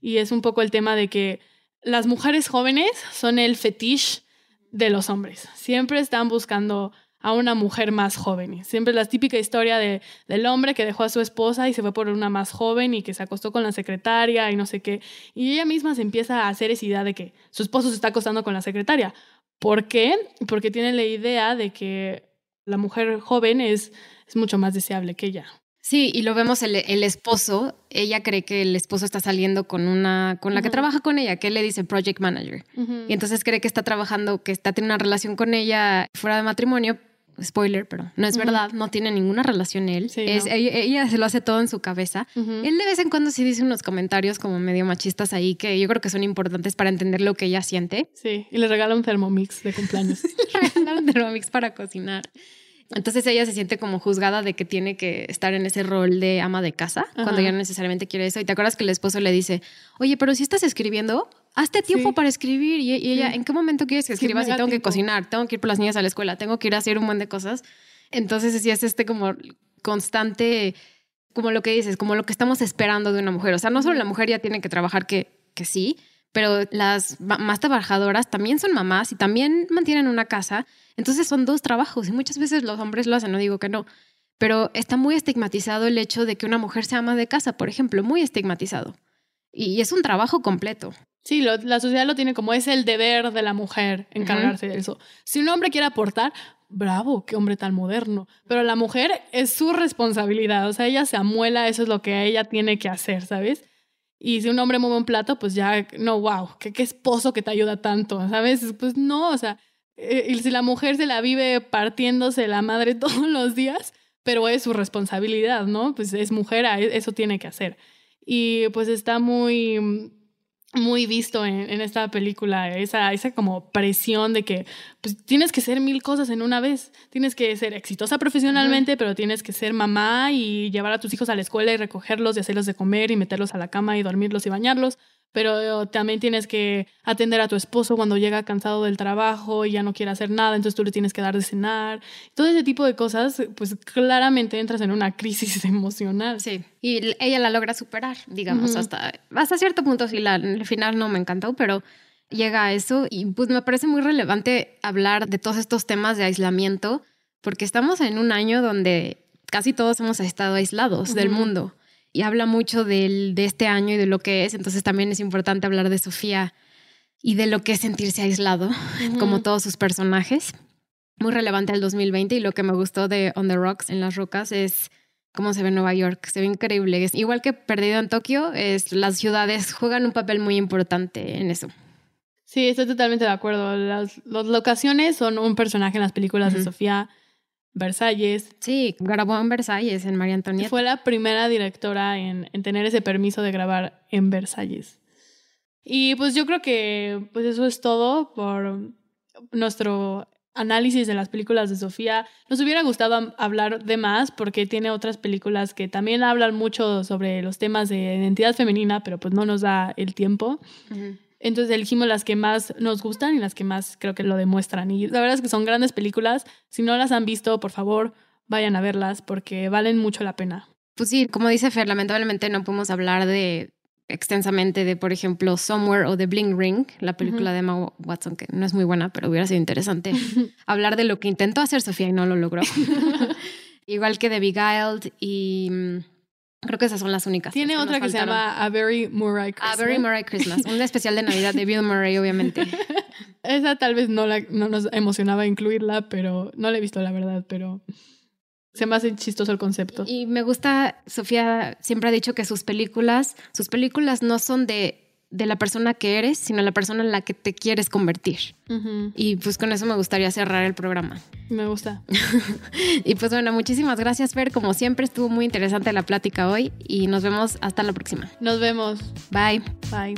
Y es un poco el tema de que las mujeres jóvenes son el fetiche de los hombres. Siempre están buscando a una mujer más joven. Siempre la típica historia de, del hombre que dejó a su esposa y se fue por una más joven y que se acostó con la secretaria y no sé qué. Y ella misma se empieza a hacer esa idea de que su esposo se está acostando con la secretaria. ¿Por qué? Porque tiene la idea de que la mujer joven es, es mucho más deseable que ella. Sí, y lo vemos el, esposo, ella cree que el esposo está saliendo con una, con la que trabaja con ella, que él le dice project manager. Y entonces cree que está trabajando, que está teniendo una relación con ella fuera de matrimonio. Spoiler, pero no es verdad, no tiene ninguna relación él. es, ella, se lo hace todo en su cabeza. Él de vez en cuando sí dice unos comentarios como medio machistas ahí que yo creo que son importantes para entender lo que ella siente. Sí, y le regala un Thermomix de cumpleaños. le regala un Thermomix para cocinar. Entonces ella se siente como juzgada de que tiene que estar en ese rol de ama de casa cuando ya no necesariamente quiere eso. Y te acuerdas que el esposo le dice, oye, pero si estás escribiendo, hazte tiempo para escribir. Y, ella, ¿en qué momento quieres que escribas? y tengo que cocinar, tengo que ir por las niñas a la escuela, tengo que ir a hacer un montón de cosas. Entonces sí es este como constante, como lo que dices, como lo que estamos esperando de una mujer. O sea, no solo la mujer ya tiene que trabajar que, que sí, pero las más trabajadoras también son mamás y también mantienen una casa. Entonces son dos trabajos y muchas veces los hombres lo hacen, no digo que no, pero está muy estigmatizado el hecho de que una mujer sea ama de casa, por ejemplo, muy estigmatizado. Y es un trabajo completo. Sí, la sociedad lo tiene como es el deber de la mujer encargarse de eso. Si un hombre quiere aportar, bravo, qué hombre tan moderno. Pero la mujer es su responsabilidad, o sea, ella se amuela, eso es lo que ella tiene que hacer, ¿sabes? Y si un hombre mueve un plato, pues ya, no, wow, qué, qué esposo que te ayuda tanto, ¿sabes? Pues no, o sea, y si la mujer se la vive partiéndose la madre todos los días, pero es su responsabilidad, ¿no? Pues es mujer, eso tiene que hacer. Y pues está muy muy visto en, en, esta película, esa, esa como presión de que pues, tienes que ser mil cosas en una vez. Tienes que ser exitosa profesionalmente, pero tienes que ser mamá y llevar a tus hijos a la escuela y recogerlos y hacerlos de comer y meterlos a la cama y dormirlos y bañarlos pero también tienes que atender a tu esposo cuando llega cansado del trabajo y ya no quiere hacer nada, entonces tú le tienes que dar de cenar. Todo ese tipo de cosas, pues claramente entras en una crisis emocional. Sí, y ella la logra superar, digamos, hasta, hasta cierto punto, sí, la, al final no me encantó, pero llega a eso y pues me parece muy relevante hablar de todos estos temas de aislamiento, porque estamos en un año donde casi todos hemos estado aislados del mundo y habla mucho del, de este año y de lo que es, entonces también es importante hablar de Sofía y de lo que es sentirse aislado, como todos sus personajes. Muy relevante al 2020 y lo que me gustó de On the Rocks, en las rocas, es cómo se ve Nueva York. Se ve increíble. Es, igual que Perdido en Tokio, es, las ciudades juegan un papel muy importante en eso. Sí, estoy totalmente de acuerdo. Las, las locaciones son un personaje en las películas de Sofía Versalles. Sí, grabó en Versalles, en María Antonieta. Fue la primera directora en, en, tener ese permiso de grabar en Versalles. Y pues yo creo que pues eso es todo por nuestro análisis de las películas de Sofía. Nos hubiera gustado hablar de más porque tiene otras películas que también hablan mucho sobre los temas de identidad femenina, pero pues no nos da el tiempo. Entonces elegimos las que más nos gustan y las que más creo que lo demuestran. Y la verdad es que son grandes películas. Si no las han visto, por favor, vayan a verlas porque valen mucho la pena. Pues sí, como dice Fer, lamentablemente no podemos hablar de extensamente de, por ejemplo, Somewhere o The Bling Ring, la película de Emma Watson, que no es muy buena, pero hubiera sido interesante hablar de lo que intentó hacer Sofía y no lo logró. Igual que The Beguiled y mm, Creo que esas son las únicas. Tiene otra que se llama A Very Murray Christmas. A Very Murray Christmas. Un especial de Navidad de Bill Murray, obviamente. Esa tal vez no, la, no nos emocionaba incluirla, pero no la he visto, la verdad, pero se me hace chistoso el concepto. Y me gusta, Sofía siempre ha dicho que sus películas, sus películas no son de de la persona que eres, sino la persona en la que te quieres convertir. Y pues con eso me gustaría cerrar el programa. Me gusta. y pues bueno, muchísimas gracias, Fer. Como siempre, estuvo muy interesante la plática hoy y nos vemos hasta la próxima. Nos vemos. Bye. Bye.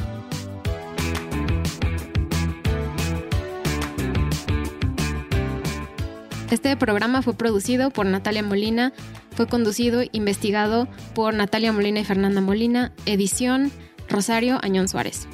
Este programa fue producido por Natalia Molina, fue conducido, investigado por Natalia Molina y Fernanda Molina, edición Rosario Añón Suárez.